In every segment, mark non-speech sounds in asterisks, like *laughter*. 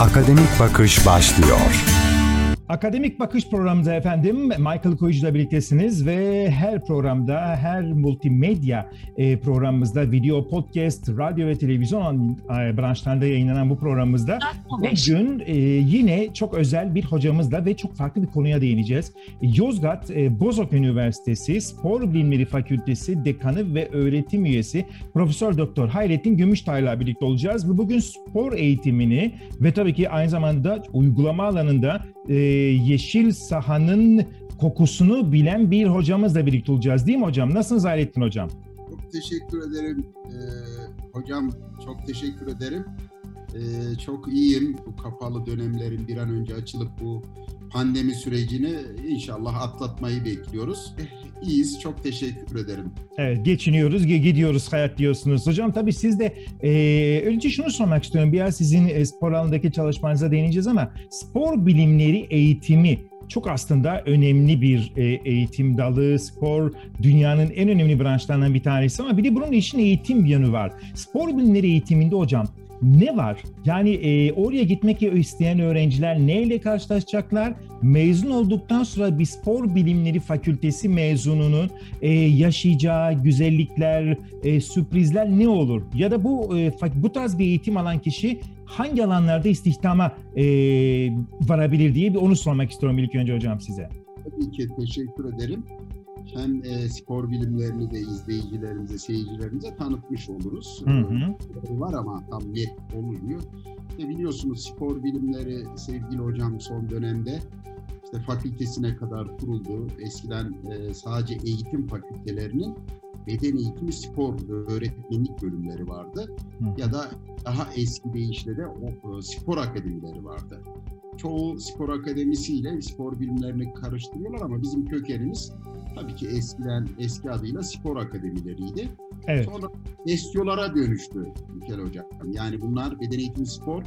Akademik Bakış başlıyor. Akademik Bakış programında efendim Michael Koyucu ile birliktesiniz ve her programda, her multimedya e, programımızda video, podcast, radyo ve televizyon e, branşlarında yayınlanan bu programımızda bugün e, yine çok özel bir hocamızla ve çok farklı bir konuya değineceğiz. Yozgat Bozok Üniversitesi Spor Bilimleri Fakültesi Dekanı ve Öğretim Üyesi Profesör Doktor Hayrettin Gümüştay ile birlikte olacağız ve bugün spor eğitimini ve tabii ki aynı zamanda uygulama alanında yeşil sahanın kokusunu bilen bir hocamızla birlikte olacağız değil mi hocam? Nasılsınız Hayrettin hocam? Çok teşekkür ederim ee, hocam. Çok teşekkür ederim. Ee, çok iyiyim. Bu kapalı dönemlerin bir an önce açılıp bu pandemi sürecini inşallah atlatmayı bekliyoruz. İyiyiz. Çok teşekkür ederim. Evet geçiniyoruz, gidiyoruz hayat diyorsunuz. Hocam tabii siz de e, önce şunu sormak istiyorum. Biraz sizin e, spor alanındaki çalışmanıza değineceğiz ama spor bilimleri eğitimi çok aslında önemli bir e, eğitim dalı. Spor dünyanın en önemli branşlarından bir tanesi ama bir de bunun işin eğitim yanı var. Spor bilimleri eğitiminde hocam ne var? Yani e, oraya gitmek isteyen öğrenciler neyle karşılaşacaklar? Mezun olduktan sonra bir spor bilimleri fakültesi mezununun e, yaşayacağı güzellikler, e, sürprizler ne olur? Ya da bu e, bu tarz bir eğitim alan kişi hangi alanlarda istihdama e, varabilir diye bir onu sormak istiyorum ilk önce hocam size. Tabii ki teşekkür ederim hem e, spor bilimlerini de izleyicilerimize, seyircilerimize tanıtmış oluruz. Hı hı. Var ama tam net olmuyor. İşte biliyorsunuz spor bilimleri sevgili hocam son dönemde işte fakültesine kadar kuruldu. Eskiden e, sadece eğitim fakültelerinin beden eğitimi spor öğretmenlik bölümleri vardı. Hı. Ya da daha eski deyişle de o, spor akademileri vardı. Çoğu spor akademisiyle spor bilimlerini karıştırıyorlar ama bizim kökenimiz tabii ki eskiden eski adıyla spor akademileriydi. Evet. Sonra estyolara dönüştü Mikel Hocam. Yani bunlar beden eğitimi spor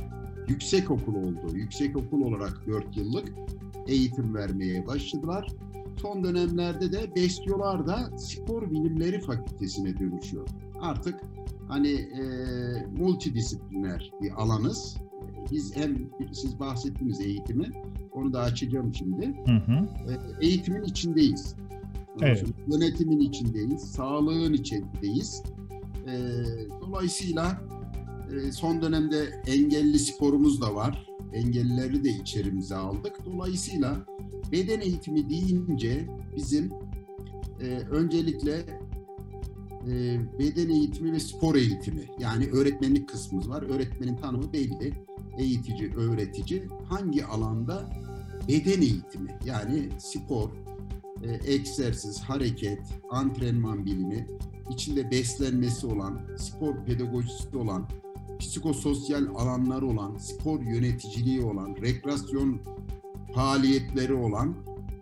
yüksek okul oldu. Yüksek okul olarak 4 yıllık eğitim vermeye başladılar. Son dönemlerde de Bestyolar da spor bilimleri fakültesine dönüşüyor. Artık hani e, multidisipliner bir alanız. Biz hem siz bahsettiğiniz eğitimi, onu da açacağım şimdi. Hı hı. E, eğitimin içindeyiz. Evet. Yönetimin içindeyiz, sağlığın içindeyiz. E, dolayısıyla e, son dönemde engelli sporumuz da var. Engellileri de içerimize aldık. Dolayısıyla beden eğitimi deyince bizim e, öncelikle e, beden eğitimi ve spor eğitimi yani öğretmenlik kısmımız var. Öğretmenin tanımı belli. Eğitici, öğretici hangi alanda beden eğitimi yani spor, e, egzersiz, hareket, antrenman bilimi, içinde beslenmesi olan, spor pedagojisi olan, psikososyal alanları olan, spor yöneticiliği olan, rekreasyon faaliyetleri olan,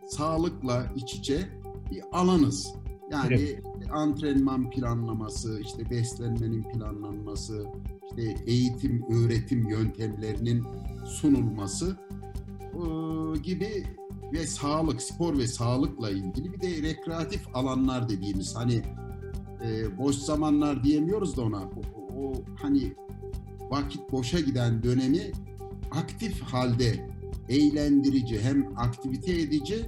sağlıkla iç içe bir alanız. Yani evet. antrenman planlaması, işte beslenmenin planlanması, işte eğitim, öğretim yöntemlerinin sunulması gibi ve sağlık, spor ve sağlıkla ilgili bir de rekreatif alanlar dediğimiz hani e, boş zamanlar diyemiyoruz da ona. O, o hani vakit boşa giden dönemi aktif halde eğlendirici hem aktivite edici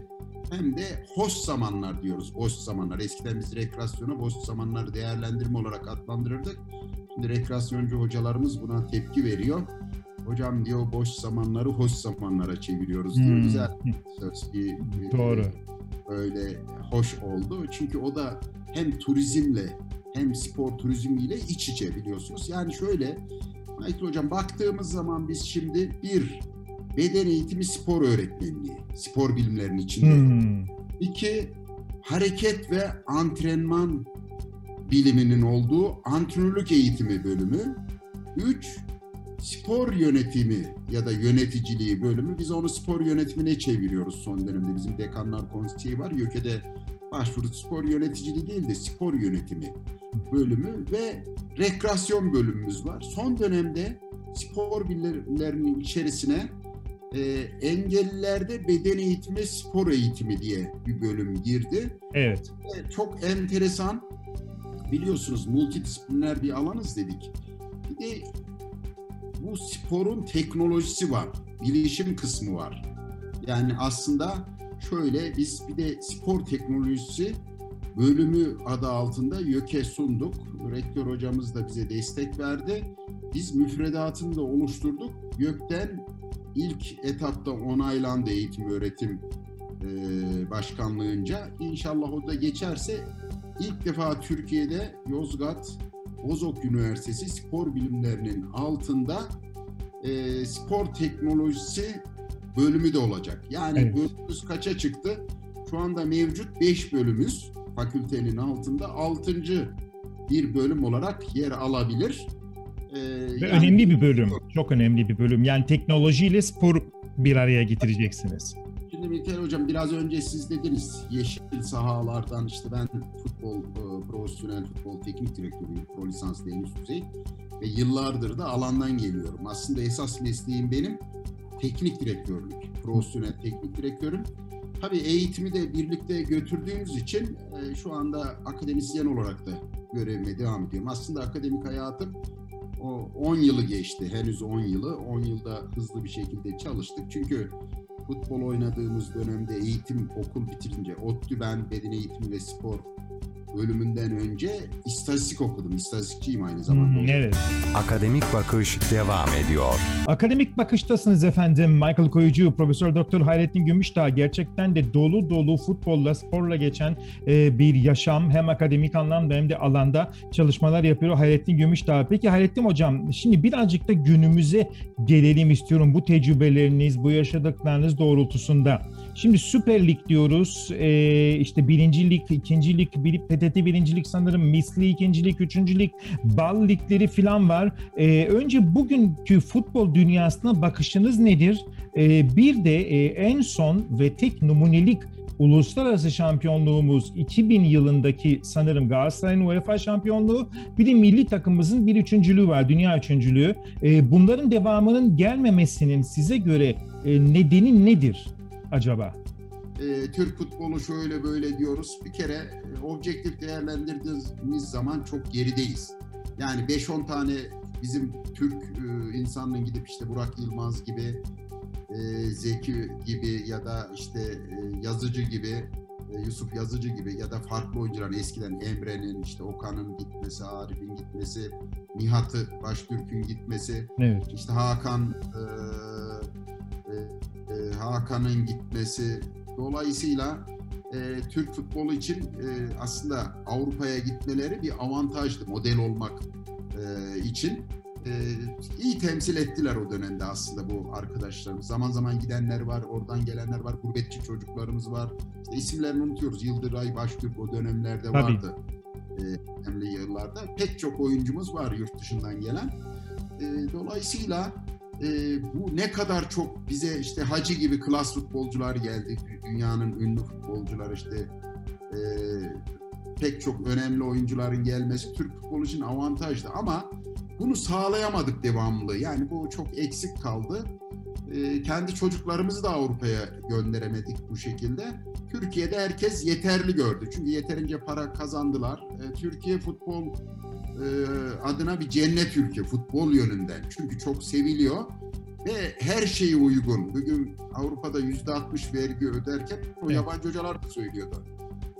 hem de hoş zamanlar diyoruz. Boş zamanlar. Eskiden biz rekreasyonu boş zamanları değerlendirme olarak adlandırırdık. Şimdi rekreasyoncu hocalarımız buna tepki veriyor hocam diyor boş zamanları hoş zamanlara çeviriyoruz diyor. Hmm. Güzel söz bir Doğru. öyle hoş oldu. Çünkü o da hem turizmle hem spor turizmiyle iç içe biliyorsunuz. Yani şöyle Michael Hocam baktığımız zaman biz şimdi bir beden eğitimi spor öğretmenliği, spor bilimlerinin içinde. Hmm. İki, hareket ve antrenman biliminin olduğu antrenörlük eğitimi bölümü. Üç, spor yönetimi ya da yöneticiliği bölümü biz onu spor yönetimine çeviriyoruz son dönemde. Bizim dekanlar konseyi var. YÖK'ede başvuru spor yöneticiliği değil de spor yönetimi bölümü ve rekreasyon bölümümüz var. Son dönemde spor bilimlerinin içerisine e, engellilerde beden eğitimi, spor eğitimi diye bir bölüm girdi. Evet. E, çok enteresan. Biliyorsunuz multidisipliner bir alanız dedik. Bir de bu sporun teknolojisi var, bilişim kısmı var. Yani aslında şöyle biz bir de spor teknolojisi bölümü adı altında YÖK'e sunduk. Rektör hocamız da bize destek verdi. Biz müfredatını da oluşturduk. YÖK'ten ilk etapta onaylandı eğitim öğretim e, başkanlığınca. İnşallah o da geçerse ilk defa Türkiye'de Yozgat Bozok Üniversitesi spor bilimlerinin altında e, spor teknolojisi bölümü de olacak. Yani evet. bölümümüz kaça çıktı? Şu anda mevcut 5 bölümümüz fakültenin altında 6. bir bölüm olarak yer alabilir. Ee, Ve yani, önemli bir bölüm. Çok önemli bir bölüm. Yani teknolojiyle spor bir araya getireceksiniz. Şimdi Mikael Hocam biraz önce siz dediniz yeşil sahalardan işte ben futbol, e, profesyonel futbol teknik direktörüyüm, pro lisans deniz düzey ve yıllardır da alandan geliyorum. Aslında esas mesleğim benim teknik direktörlük, profesyonel teknik direktörüm. Tabii eğitimi de birlikte götürdüğümüz için e, şu anda akademisyen olarak da görevime devam ediyorum. Aslında akademik hayatım o 10 yılı geçti. Henüz 10 yılı. 10 yılda hızlı bir şekilde çalıştık. Çünkü futbol oynadığımız dönemde eğitim okul bitirince ODTÜ ben beden eğitimi ve spor bölümünden önce istatistik okudum. İstatistikçiyim aynı zamanda. Hmm, evet. Akademik Bakış devam ediyor. Akademik Bakış'tasınız efendim. Michael Koyucu, Profesör Doktor Hayrettin Gümüşdağ gerçekten de dolu dolu futbolla, sporla geçen e, bir yaşam. Hem akademik anlamda hem de alanda çalışmalar yapıyor Hayrettin Gümüşdağ. Peki Hayrettin Hocam, şimdi birazcık da günümüze gelelim istiyorum. Bu tecrübeleriniz, bu yaşadıklarınız doğrultusunda. Şimdi Süper Lig diyoruz. E, işte birinci lig, ikinci lig, bir, PTT birincilik sanırım, misli ikincilik, üçüncülük, bal ligleri falan var. E, önce bugünkü futbol dünyasına bakışınız nedir? E, bir de e, en son ve tek numunelik uluslararası şampiyonluğumuz 2000 yılındaki sanırım Galatasaray'ın UEFA şampiyonluğu bir de milli takımımızın bir üçüncülüğü var, dünya üçüncülüğü. E, bunların devamının gelmemesinin size göre e, nedeni nedir? acaba? E, Türk futbolu şöyle böyle diyoruz. Bir kere e, objektif değerlendirdiğimiz zaman çok gerideyiz. Yani 5-10 tane bizim Türk e, insanının gidip işte Burak Yılmaz gibi, e, Zeki gibi ya da işte e, Yazıcı gibi, e, Yusuf Yazıcı gibi ya da farklı oyuncular eskiden Emre'nin, işte Okan'ın gitmesi, Arif'in gitmesi, Nihat'ı Baştürk'ün gitmesi, evet. işte Hakan e, e, Hakan'ın gitmesi dolayısıyla e, Türk futbolu için e, aslında Avrupa'ya gitmeleri bir avantajdı model olmak e, için. E, iyi temsil ettiler o dönemde aslında bu arkadaşlarımız. Zaman zaman gidenler var, oradan gelenler var, gurbetçi çocuklarımız var. İşte isimlerini unutuyoruz. Yıldıray Baştürk o dönemlerde Tabii. vardı. E, önemli yıllarda. Pek çok oyuncumuz var yurt dışından gelen. E, dolayısıyla e, bu ne kadar çok bize işte Hacı gibi klas futbolcular geldi. Dünyanın ünlü futbolcular işte e, pek çok önemli oyuncuların gelmesi Türk futbolu için avantajdı ama bunu sağlayamadık devamlı. Yani bu çok eksik kaldı. E, kendi çocuklarımızı da Avrupa'ya gönderemedik bu şekilde. Türkiye'de herkes yeterli gördü. Çünkü yeterince para kazandılar. E, Türkiye futbol e, adına bir cennet ülke futbol yönünden. Çünkü çok seviliyor ve her şeyi uygun. Bugün Avrupa'da yüzde altmış vergi öderken o evet. yabancı hocalar da söylüyordu.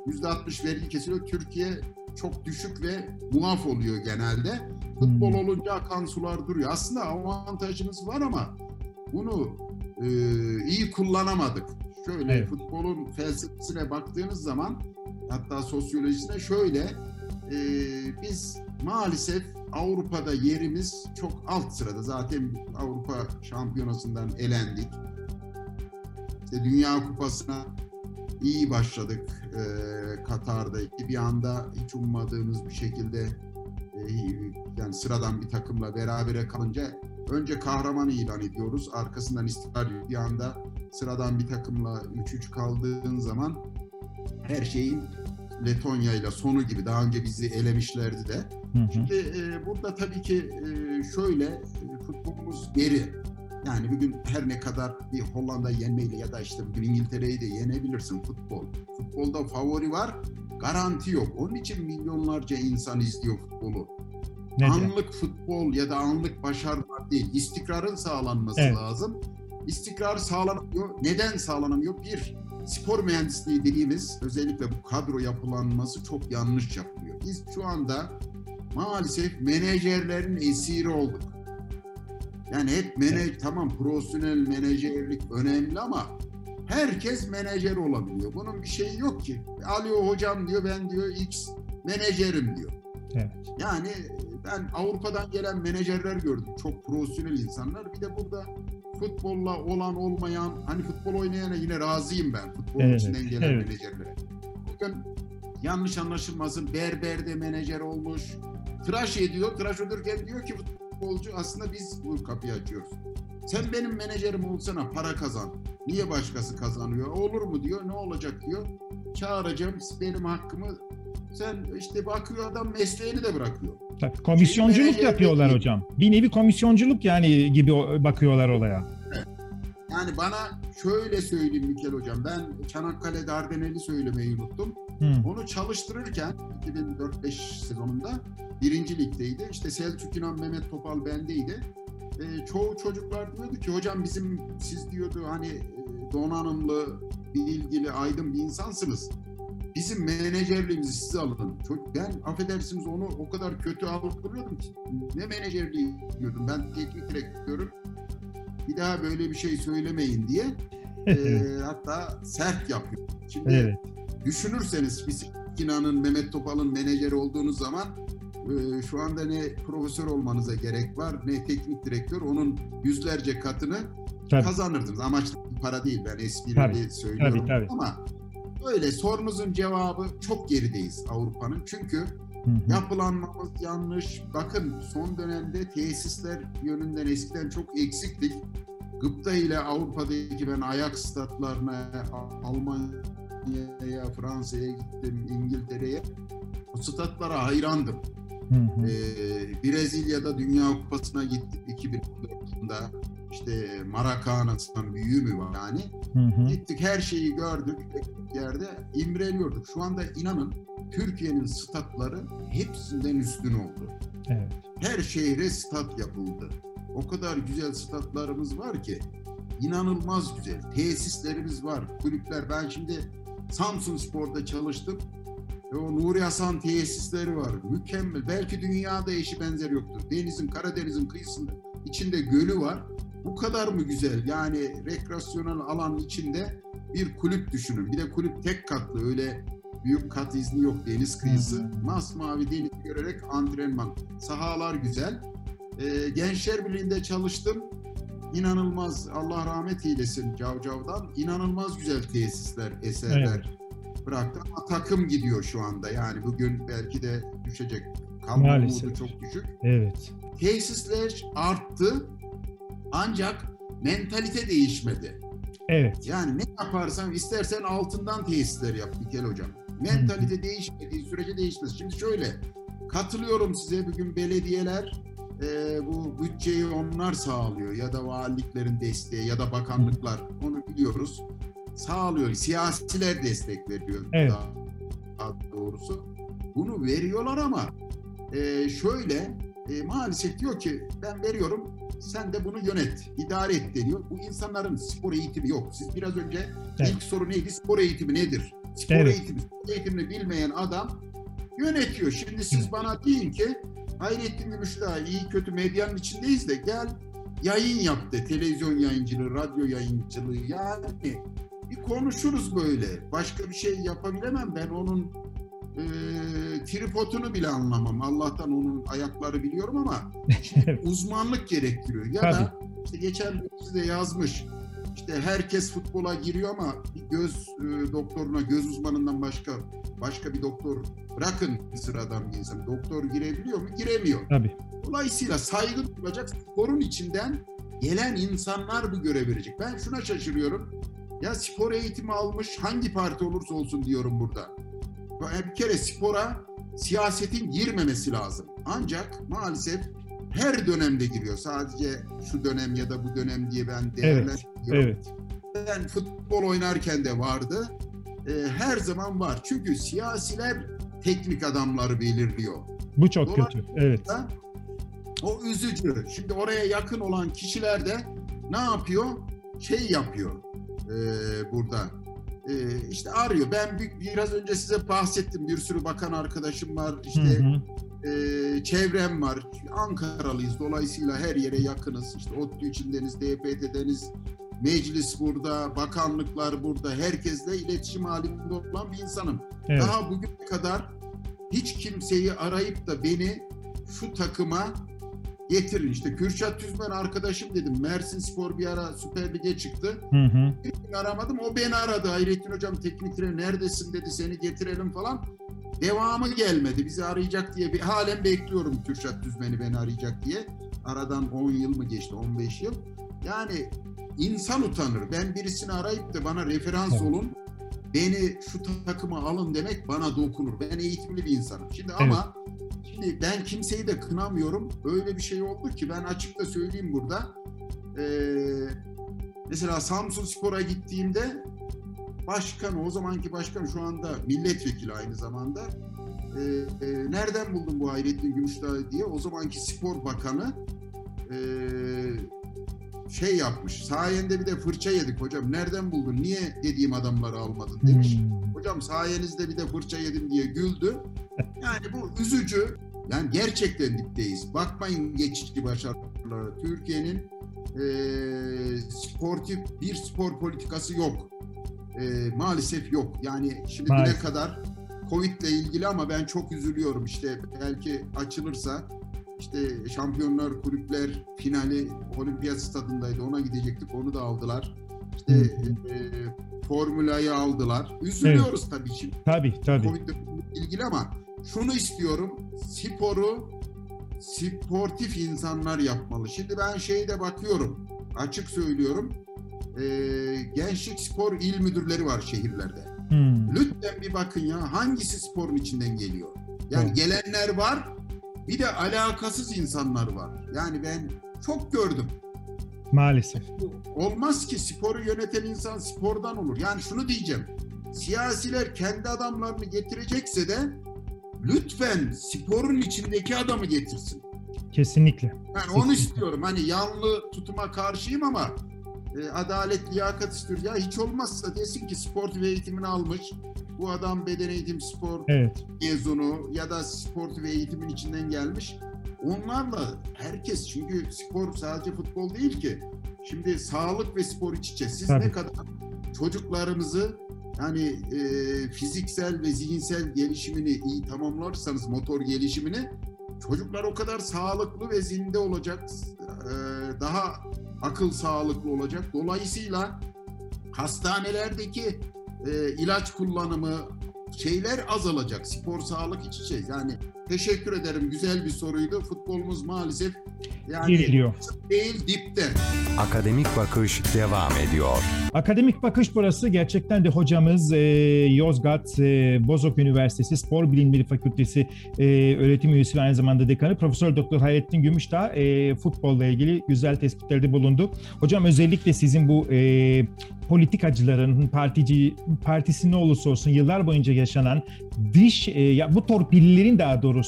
Yüzde altmış vergi kesiliyor. Türkiye çok düşük ve muaf oluyor genelde. Futbol hmm. olunca akan sular duruyor. Aslında avantajımız var ama bunu e, iyi kullanamadık. Şöyle evet. futbolun felsefesine baktığınız zaman hatta sosyolojisine şöyle e, biz maalesef Avrupa'da yerimiz çok alt sırada. Zaten Avrupa Şampiyonası'ndan elendik. İşte Dünya Kupası'na iyi başladık e, Katar'da. Bir anda hiç ummadığımız bir şekilde e, yani sıradan bir takımla berabere kalınca önce kahraman ilan ediyoruz. Arkasından istiklal bir anda sıradan bir takımla 3-3 kaldığın zaman her şeyin Letonya ile sonu gibi daha önce bizi elemişlerdi de. Hı hı. Şimdi e, burada tabii ki e, şöyle e, futbolumuz geri. Yani bugün her ne kadar bir Hollanda yenmeyle ya da işte bugün İngiltere'yi de yenebilirsin futbol. Futbolda favori var, garanti yok. Onun için milyonlarca insan izliyor futbolu. Nedir? Anlık futbol ya da anlık başarılar değil, istikrarın sağlanması evet. lazım. İstikrar sağlanamıyor. Neden sağlanamıyor? Bir, spor mühendisliği dediğimiz özellikle bu kadro yapılanması çok yanlış yapılıyor. Biz şu anda maalesef menajerlerin esiri olduk. Yani hep menajer, tamam profesyonel menajerlik önemli ama herkes menajer olabiliyor. Bunun bir şeyi yok ki. Alıyor hocam diyor ben diyor X menajerim diyor. Evet. Yani ben Avrupa'dan gelen menajerler gördüm. Çok profesyonel insanlar. Bir de burada futbolla olan olmayan hani futbol oynayana yine razıyım ben. Futbolun evet, içinden gelen evet. menajerlere. Bugün yanlış anlaşılmasın berberde menajer olmuş. Tıraş ediyor. Tıraş olurken diyor ki futbolcu aslında biz bu kapıyı açıyoruz. Sen benim menajerim olsana para kazan. Niye başkası kazanıyor? Olur mu diyor. Ne olacak diyor. Çağıracağım benim hakkımı. Sen işte bakıyor adam mesleğini de bırakıyor. Tabii, komisyonculuk Çünkü yapıyorlar değil. hocam. Bir nevi komisyonculuk yani gibi bakıyorlar olaya. Yani bana şöyle söyleyeyim Mikel Hocam. Ben Çanakkale Dardanel'i söylemeyi unuttum. Hmm. Onu çalıştırırken 2004-5 sezonunda birinci ligdeydi. İşte Selçuk İnan, Mehmet Topal bendeydi. E, çoğu çocuklar diyordu ki hocam bizim siz diyordu hani e, donanımlı, bilgili, aydın bir insansınız. Bizim menajerliğimizi size alın. Çok, ben affedersiniz onu o kadar kötü algılıyordum ki. Ne menajerliği diyordum. Ben teknik direktörüm. Bir daha böyle bir şey söylemeyin diye. *laughs* e, hatta sert yapıyor. Şimdi evet. düşünürseniz Kina'nın, Mehmet Topal'ın menajeri olduğunuz zaman e, şu anda ne profesör olmanıza gerek var ne teknik direktör. Onun yüzlerce katını tabii. kazanırdınız. Amaç para değil ben esprili söylüyorum tabii, tabii. ama öyle sorunuzun cevabı çok gerideyiz Avrupa'nın. Çünkü yapılanmamız yanlış. Bakın son dönemde tesisler yönünden eskiden çok eksiktik. Gıpta ile Avrupa'daki ben ayak statlarına, Almanya'ya, Fransa'ya gittim, İngiltere'ye. O statlara hayrandım. Hı hı. Ee, Brezilya'da Dünya Kupası'na gittik 2004'da. İşte Maracana'sından büyüğü mü var yani. Hı hı. Gittik her şeyi gördük yerde imreniyorduk. Şu anda inanın Türkiye'nin statları hepsinden üstün oldu. Evet. Her şehre stat yapıldı. O kadar güzel statlarımız var ki inanılmaz güzel. Tesislerimiz var, kulüpler. Ben şimdi Samsun Spor'da çalıştım. Ve o Nuri Hasan tesisleri var. Mükemmel. Belki dünyada eşi benzer yoktur. Denizin, Karadeniz'in kıyısında içinde gölü var. Bu kadar mı güzel? Yani rekreasyonel alan içinde bir kulüp düşünün. Bir de kulüp tek katlı öyle büyük kat izni yok deniz kıyısı. Hmm. Masmavi deniz görerek antrenman. Sahalar güzel. Ee, Gençler Birliği'nde çalıştım. İnanılmaz Allah rahmet eylesin Cavcav'dan. İnanılmaz güzel tesisler, eserler evet. bıraktı. Ama takım gidiyor şu anda. Yani bugün belki de düşecek. Kalma çok düşük. Evet. Tesisler arttı. Ancak mentalite değişmedi. Evet. Yani ne yaparsan istersen altından tesisler yap Mikel Hocam. Mentalite Hı. değişmediği sürece değişmez. Şimdi şöyle katılıyorum size bugün belediyeler e, bu bütçeyi onlar sağlıyor ya da valiliklerin desteği ya da bakanlıklar onu biliyoruz sağlıyor. Siyasiler destek veriyor evet. daha, daha doğrusu. Bunu veriyorlar ama e, şöyle e, maalesef diyor ki ben veriyorum sen de bunu yönet, idare et deniyor. Bu insanların spor eğitimi yok. Siz biraz önce evet. ilk soru neydi? Spor eğitimi nedir? Spor evet. eğitimi, spor eğitimini bilmeyen adam yönetiyor. Şimdi siz bana deyin ki Hayrettin Gümüşdağ iyi kötü medyanın içindeyiz de gel yayın yap de televizyon yayıncılığı, radyo yayıncılığı yani bir konuşuruz böyle. Başka bir şey yapabilemem ben onun e, tripodunu bile anlamam. Allah'tan onun ayakları biliyorum ama *laughs* uzmanlık gerektiriyor. Ya Tabii. da işte geçen size yazmış işte herkes futbola giriyor ama bir göz e, doktoruna, göz uzmanından başka başka bir doktor bırakın sıradan bir insan. Doktor girebiliyor mu? Giremiyor. Tabii. Dolayısıyla saygı duyulacak sporun içinden gelen insanlar bu görev verecek. Ben şuna şaşırıyorum. Ya spor eğitimi almış hangi parti olursa olsun diyorum burada. Bir kere spora siyasetin girmemesi lazım. Ancak maalesef her dönemde giriyor. Sadece şu dönem ya da bu dönem diye ben değerlendiriyorum. Evet, evet. Ben futbol oynarken de vardı. Ee, her zaman var. Çünkü siyasiler teknik adamları belirliyor. Bu çok kötü. Evet. O üzücü. Şimdi oraya yakın olan kişiler de ne yapıyor? Şey yapıyor e, burada. E, işte arıyor. Ben bir, biraz önce size bahsettim. Bir sürü bakan arkadaşım var. İşte hı hı. E, çevrem var. Ankaralıyız. Dolayısıyla her yere yakınız. İşte ODTÜ içindeniz, DPT'deniz, meclis burada, bakanlıklar burada. Herkesle iletişim halinde olan bir insanım. Evet. Daha bugüne kadar hiç kimseyi arayıp da beni şu takıma getirin. İşte Kürşat Tüzmen arkadaşım dedim. Mersin Spor bir ara Süper Lig'e çıktı. Hı hı. aramadım. O beni aradı. Hayrettin Hocam teknik direktör neredesin dedi. Seni getirelim falan. Devamı gelmedi. Bizi arayacak diye. Bir, halen bekliyorum Kürşat Tüzmen'i beni arayacak diye. Aradan 10 yıl mı geçti? 15 yıl. Yani insan utanır. Ben birisini arayıp da bana referans evet. olun. Beni şu takıma alın demek bana dokunur. Ben eğitimli bir insanım. Şimdi evet. ama Şimdi ben kimseyi de kınamıyorum. Öyle bir şey oldu ki ben açıkta söyleyeyim burada. Ee, mesela Samsun Spor'a gittiğimde başkan, o zamanki başkan şu anda milletvekili aynı zamanda. Ee, e, nereden buldun bu Hayrettin Gümüşdağ diye o zamanki spor bakanı e, şey yapmış. Sayende bir de fırça yedik hocam. Nereden buldun? Niye dediğim adamları almadın demiş. Hmm. Hocam sayenizde bir de fırça yedim diye güldü. Yani bu üzücü. Yani gerçekten dipteyiz. Bakmayın geçici başarılara. Türkiye'nin e, sportif bir spor politikası yok. E, maalesef yok. Yani şimdi ne kadar Covid ile ilgili ama ben çok üzülüyorum. İşte belki açılırsa işte Şampiyonlar Kulüpler finali olimpiyat stadındaydı. Ona gidecektik. Onu da aldılar. İşte e, formülayı aldılar. Üzülüyoruz evet. tabii şimdi. Tabii tabii. Covid ile ilgili ama şunu istiyorum. Sporu sportif insanlar yapmalı. Şimdi ben şeyde bakıyorum. Açık söylüyorum. E, gençlik spor il müdürleri var şehirlerde. Hmm. Lütfen bir bakın ya hangisi sporun içinden geliyor. Yani evet. gelenler var bir de alakasız insanlar var. Yani ben çok gördüm. Maalesef. Olmaz ki sporu yöneten insan spordan olur. Yani şunu diyeceğim. Siyasiler kendi adamlarını getirecekse de lütfen sporun içindeki adamı getirsin. Kesinlikle. Yani Kesinlikle. onu istiyorum. Hani yanlı tutuma karşıyım ama e, adalet, liyakat istiyor. Ya hiç olmazsa desin ki spor ve eğitimini almış. Bu adam beden eğitim spor evet. mezunu ya da spor ve eğitimin içinden gelmiş. Onlarla herkes çünkü spor sadece futbol değil ki. Şimdi sağlık ve spor iç içe. Siz Tabii. ne kadar çocuklarımızı yani e, fiziksel ve zihinsel gelişimini iyi tamamlarsanız motor gelişimini çocuklar o kadar sağlıklı ve zinde olacak. E, daha akıl sağlıklı olacak. Dolayısıyla hastanelerdeki e, ilaç kullanımı şeyler azalacak. Spor, sağlık iç içe. Yani teşekkür ederim. Güzel bir soruydu. Futbolumuz maalesef yani Giriliyor. değil dipte. Akademik Bakış devam ediyor. Akademik Bakış burası. Gerçekten de hocamız e, Yozgat e, Bozok Üniversitesi Spor Bilimleri Fakültesi e, öğretim üyesi ve aynı zamanda dekanı Profesör Doktor Hayrettin Gümüşdağ e, futbolla ilgili güzel tespitlerde bulundu. Hocam özellikle sizin bu e, politikacıların partici partisi ne olursa olsun yıllar boyunca yaşanan dış e, ya bu torpillerin daha doğrusu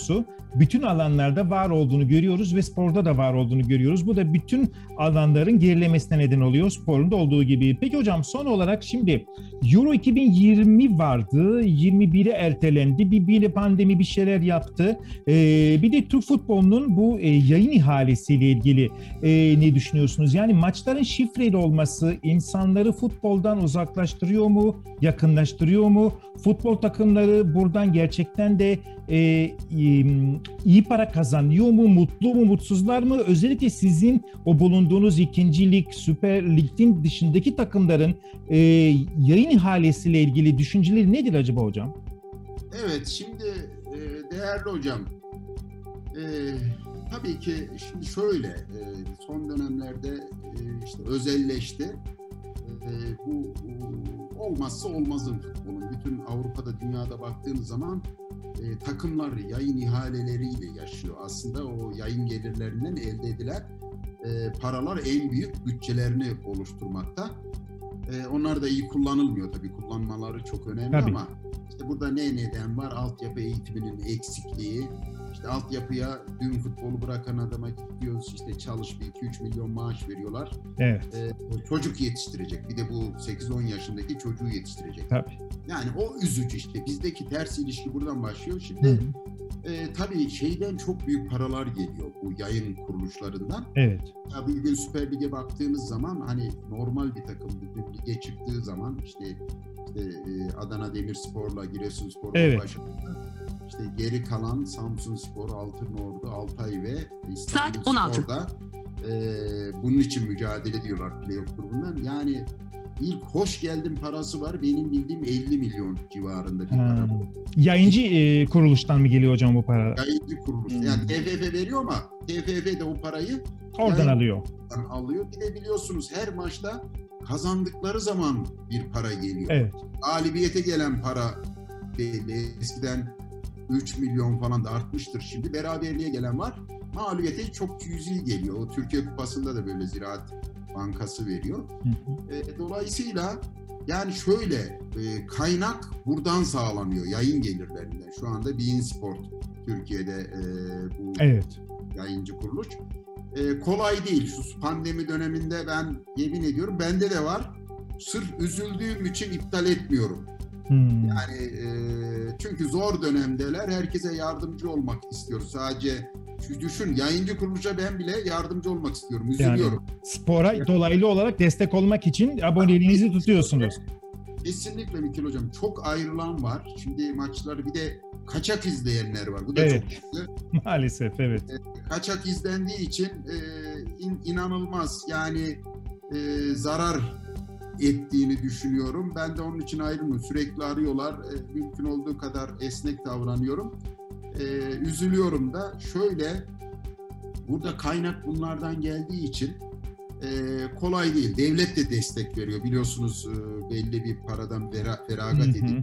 bütün alanlarda var olduğunu görüyoruz ve sporda da var olduğunu görüyoruz. Bu da bütün alanların gerilemesine neden oluyor sporun da olduğu gibi. Peki hocam son olarak şimdi Euro 2020 vardı. 21'e ertelendi. Bir, bir pandemi bir şeyler yaptı. Ee, bir de Türk futbolunun bu e, yayın ihalesiyle ilgili e, ne düşünüyorsunuz? Yani maçların şifreli olması insanları futboldan uzaklaştırıyor mu? Yakınlaştırıyor mu? Futbol takımları buradan gerçekten de e, iyi para kazanıyor mu, mutlu mu, mutsuzlar mı? Özellikle sizin o bulunduğunuz ikinci lig, Süper Lig'in dışındaki takımların e, yayın ihalesiyle ilgili düşünceleri nedir acaba hocam? Evet, şimdi e, değerli hocam, e, tabii ki şimdi şöyle, e, son dönemlerde e, işte özelleşti. E, bu olmazsa olmazın futbolun. Bütün Avrupa'da, dünyada baktığınız zaman e, takımlar yayın ihaleleriyle yaşıyor. Aslında o yayın gelirlerinden elde edilen e, paralar en büyük bütçelerini oluşturmakta. E, onlar da iyi kullanılmıyor tabii. Kullanmaları çok önemli tabii. ama işte burada ne neden var? Altyapı eğitiminin eksikliği, İşte altyapıya dün futbolu bırakan adama gidiyoruz işte çalış bir 2-3 milyon maaş veriyorlar. Evet. Ee, çocuk yetiştirecek. Bir de bu 8-10 yaşındaki çocuğu yetiştirecek. Tabii. Yani o üzücü işte. Bizdeki ters ilişki buradan başlıyor. Şimdi Hı. E, tabii şeyden çok büyük paralar geliyor bu yayın kuruluşlarından. Evet. Ya bugün Süper Lig'e baktığınız zaman hani normal bir takım bugün lige çıktığı zaman işte, işte e, Adana Demirspor'la Giresunspor'la Evet. başladı. İşte geri kalan Samsun Spor, Altınordu, Altay ve Saat İstanbul 16. Spor'da e, bunun için mücadele ediyorlar playoff grubundan. Yani ilk hoş geldin parası var. Benim bildiğim 50 milyon civarında bir Ha. para bu. Yayıncı e, kuruluştan mı geliyor hocam bu para? Yayıncı kuruluş. Hmm. Yani TFF veriyor ama TFF de o parayı Oradan alıyor. alıyor. Bir de biliyorsunuz her maçta kazandıkları zaman bir para geliyor. Evet. Galibiyete gelen para belli. Eskiden 3 milyon falan da artmıştır şimdi. Beraberliğe gelen var. Mağlubiyete çok cüzi geliyor. O Türkiye Kupası'nda da böyle Ziraat Bankası veriyor. Hı hı. E, dolayısıyla yani şöyle e, kaynak buradan sağlanıyor yayın gelirlerinden. Şu anda Bein Sport Türkiye'de e, bu Evet. yayıncı kuruluş. E, kolay değil. Şu pandemi döneminde ben yemin ediyorum bende de var. Sırf üzüldüğüm için iptal etmiyorum. Hmm. Yani e, çünkü zor dönemdeler. Herkese yardımcı olmak istiyoruz. Sadece şu düşün yayıncı kuruluşa ben bile yardımcı olmak istiyorum. Üzülüyorum. Spora dolaylı olarak destek olmak için aboneliğinizi tutuyorsunuz. Kesinlikle Mikil Hocam. Çok ayrılan var. Şimdi maçları bir de kaçak izleyenler var. Bu da Evet. çok kötü. *laughs* Maalesef evet. kaçak izlendiği için e, in- inanılmaz yani e, zarar ettiğini düşünüyorum. Ben de onun için ayrılmıyorum. Sürekli arıyorlar. E, mümkün olduğu kadar esnek davranıyorum. E, üzülüyorum da şöyle burada kaynak bunlardan geldiği için e, kolay değil. Devlet de destek veriyor. Biliyorsunuz e, belli bir paradan vera, feragat de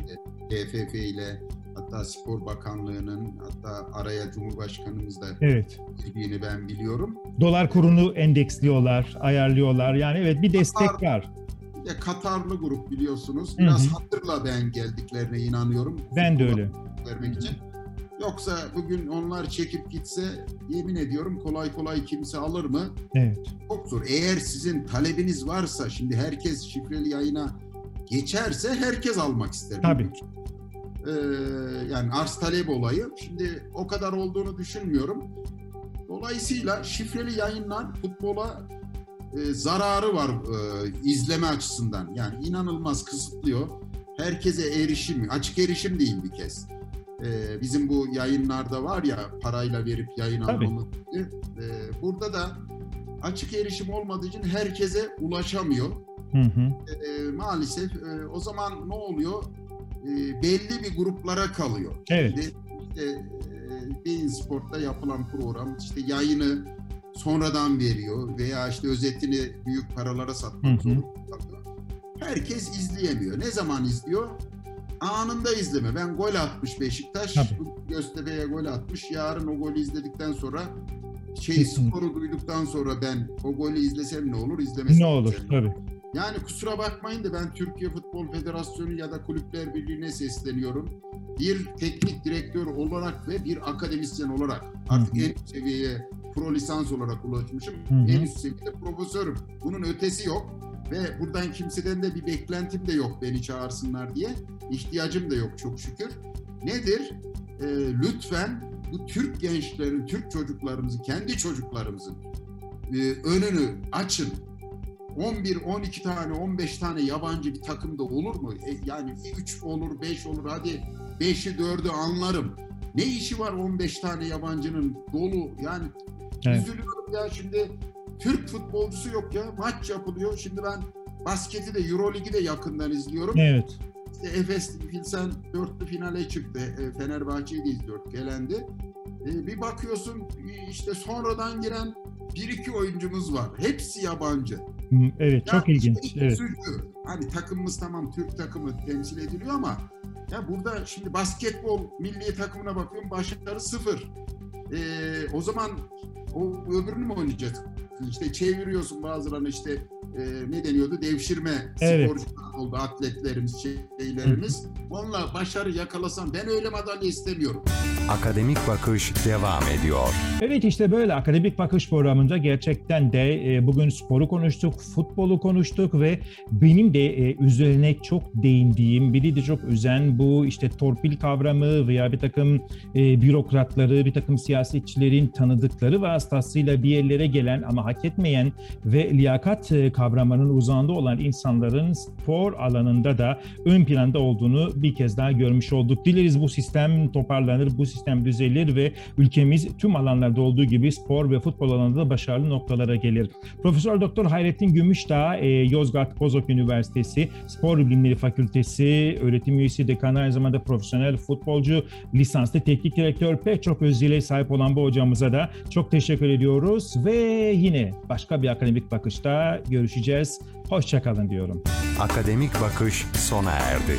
TFF ile hatta Spor Bakanlığı'nın hatta araya Cumhurbaşkanımız da Evet. girdiğini ben biliyorum. Dolar kurunu endeksliyorlar, ayarlıyorlar. Yani evet bir destek var. De Katarlı grup biliyorsunuz. Biraz hı. hatırla ben geldiklerine inanıyorum. Ben de öyle. Vermek için. Yoksa bugün onlar çekip gitse yemin ediyorum kolay kolay kimse alır mı? Evet. Çok zor. Eğer sizin talebiniz varsa şimdi herkes şifreli yayına geçerse herkes almak ister. Tabii. Ee, yani arz talep olayı. Şimdi o kadar olduğunu düşünmüyorum. Dolayısıyla şifreli yayınlar futbola e, zararı var e, izleme açısından. Yani inanılmaz kısıtlıyor. Herkese erişim, açık erişim değil bir kez. Ee, bizim bu yayınlarda var ya parayla verip yayın almamız. Ee, burada da açık erişim olmadığı için herkese ulaşamıyor. Hı hı. Ee, maalesef e, o zaman ne oluyor? Ee, belli bir gruplara kalıyor. Evet. Şimdi işte e, Bein Sport'ta yapılan program işte yayını sonradan veriyor veya işte özetini büyük paralara satmak zorunda. Herkes izleyemiyor. Ne zaman izliyor? Anında izleme. Ben gol atmış Beşiktaş, Tabii. Göztepe'ye gol atmış. Yarın o golü izledikten sonra şey Kesinlikle. skoru duyduktan sonra ben o golü izlesem ne olur, izlemesem Ne olur tabii. yani kusura bakmayın da ben Türkiye Futbol Federasyonu ya da Kulüpler Birliği'ne sesleniyorum. Bir teknik direktör olarak ve bir akademisyen olarak artık Hı hı. en seviyeye pro lisans olarak ulaşmışım. Hı hı. En üst seviyede profesörüm. Bunun ötesi yok. Ve buradan kimseden de bir beklentim de yok beni çağırsınlar diye. İhtiyacım da yok çok şükür. Nedir? Ee, lütfen bu Türk gençlerin, Türk çocuklarımızın, kendi çocuklarımızın e, önünü açın. 11, 12 tane, 15 tane yabancı bir takımda olur mu? E, yani 3 olur, 5 olur. Hadi 5'i 4'ü anlarım. Ne işi var 15 tane yabancının dolu? Yani Evet. üzülüyorum ya şimdi Türk futbolcusu yok ya. Maç yapılıyor. Şimdi ben basketi de Euroligi de yakından izliyorum. Evet. İşte Efes Pilsen dörtlü finale çıktı. E, Fenerbahçe'yi de izliyorduk. Elendi. E, bir bakıyorsun e, işte sonradan giren bir iki oyuncumuz var. Hepsi yabancı. Evet Ya çok ilginç. işte Evet. üzücü. Hani takımımız tamam Türk takımı temsil ediliyor ama ya burada şimdi basketbol milli takımına bakıyorum başarı sıfır. Ee, o zaman o öbürünü mü oynayacağız? İşte çeviriyorsun bazılarını işte e, ne deniyordu devşirme Evet. sporcular oldu atletlerimiz şeylerimiz. Onunla başarı yakalasam ben öyle madalya istemiyorum. Akademik Bakış devam ediyor. Evet işte böyle akademik bakış programında gerçekten de e, bugün sporu konuştuk, futbolu konuştuk ve benim de e, üzerine çok değindiğim, biri de çok üzen bu işte torpil kavramı veya bir takım e, bürokratları, bir takım siyasetçilerin tanıdıkları vasıtasıyla bir yerlere gelen ama hak etmeyen ve liyakat e, kavramının uzağında olan insanların spor alanında da ön planda olduğunu bir kez daha görmüş olduk. Dileriz bu sistem toparlanır, bu sistem düzelir ve ülkemiz tüm alanlarda olduğu gibi spor ve futbol alanında da başarılı noktalara gelir. Profesör Doktor Hayrettin Gümüşdağ, e, Yozgat Bozok Üniversitesi Spor Bilimleri Fakültesi öğretim üyesi, dekan aynı zamanda profesyonel futbolcu, lisanslı teknik direktör pek çok özelliğe sahip olan bu hocamıza da çok teşekkür ediyoruz ve yine başka bir akademik bakışta görüşeceğiz. Hoşçakalın diyorum. Akademik Bakış sona erdi.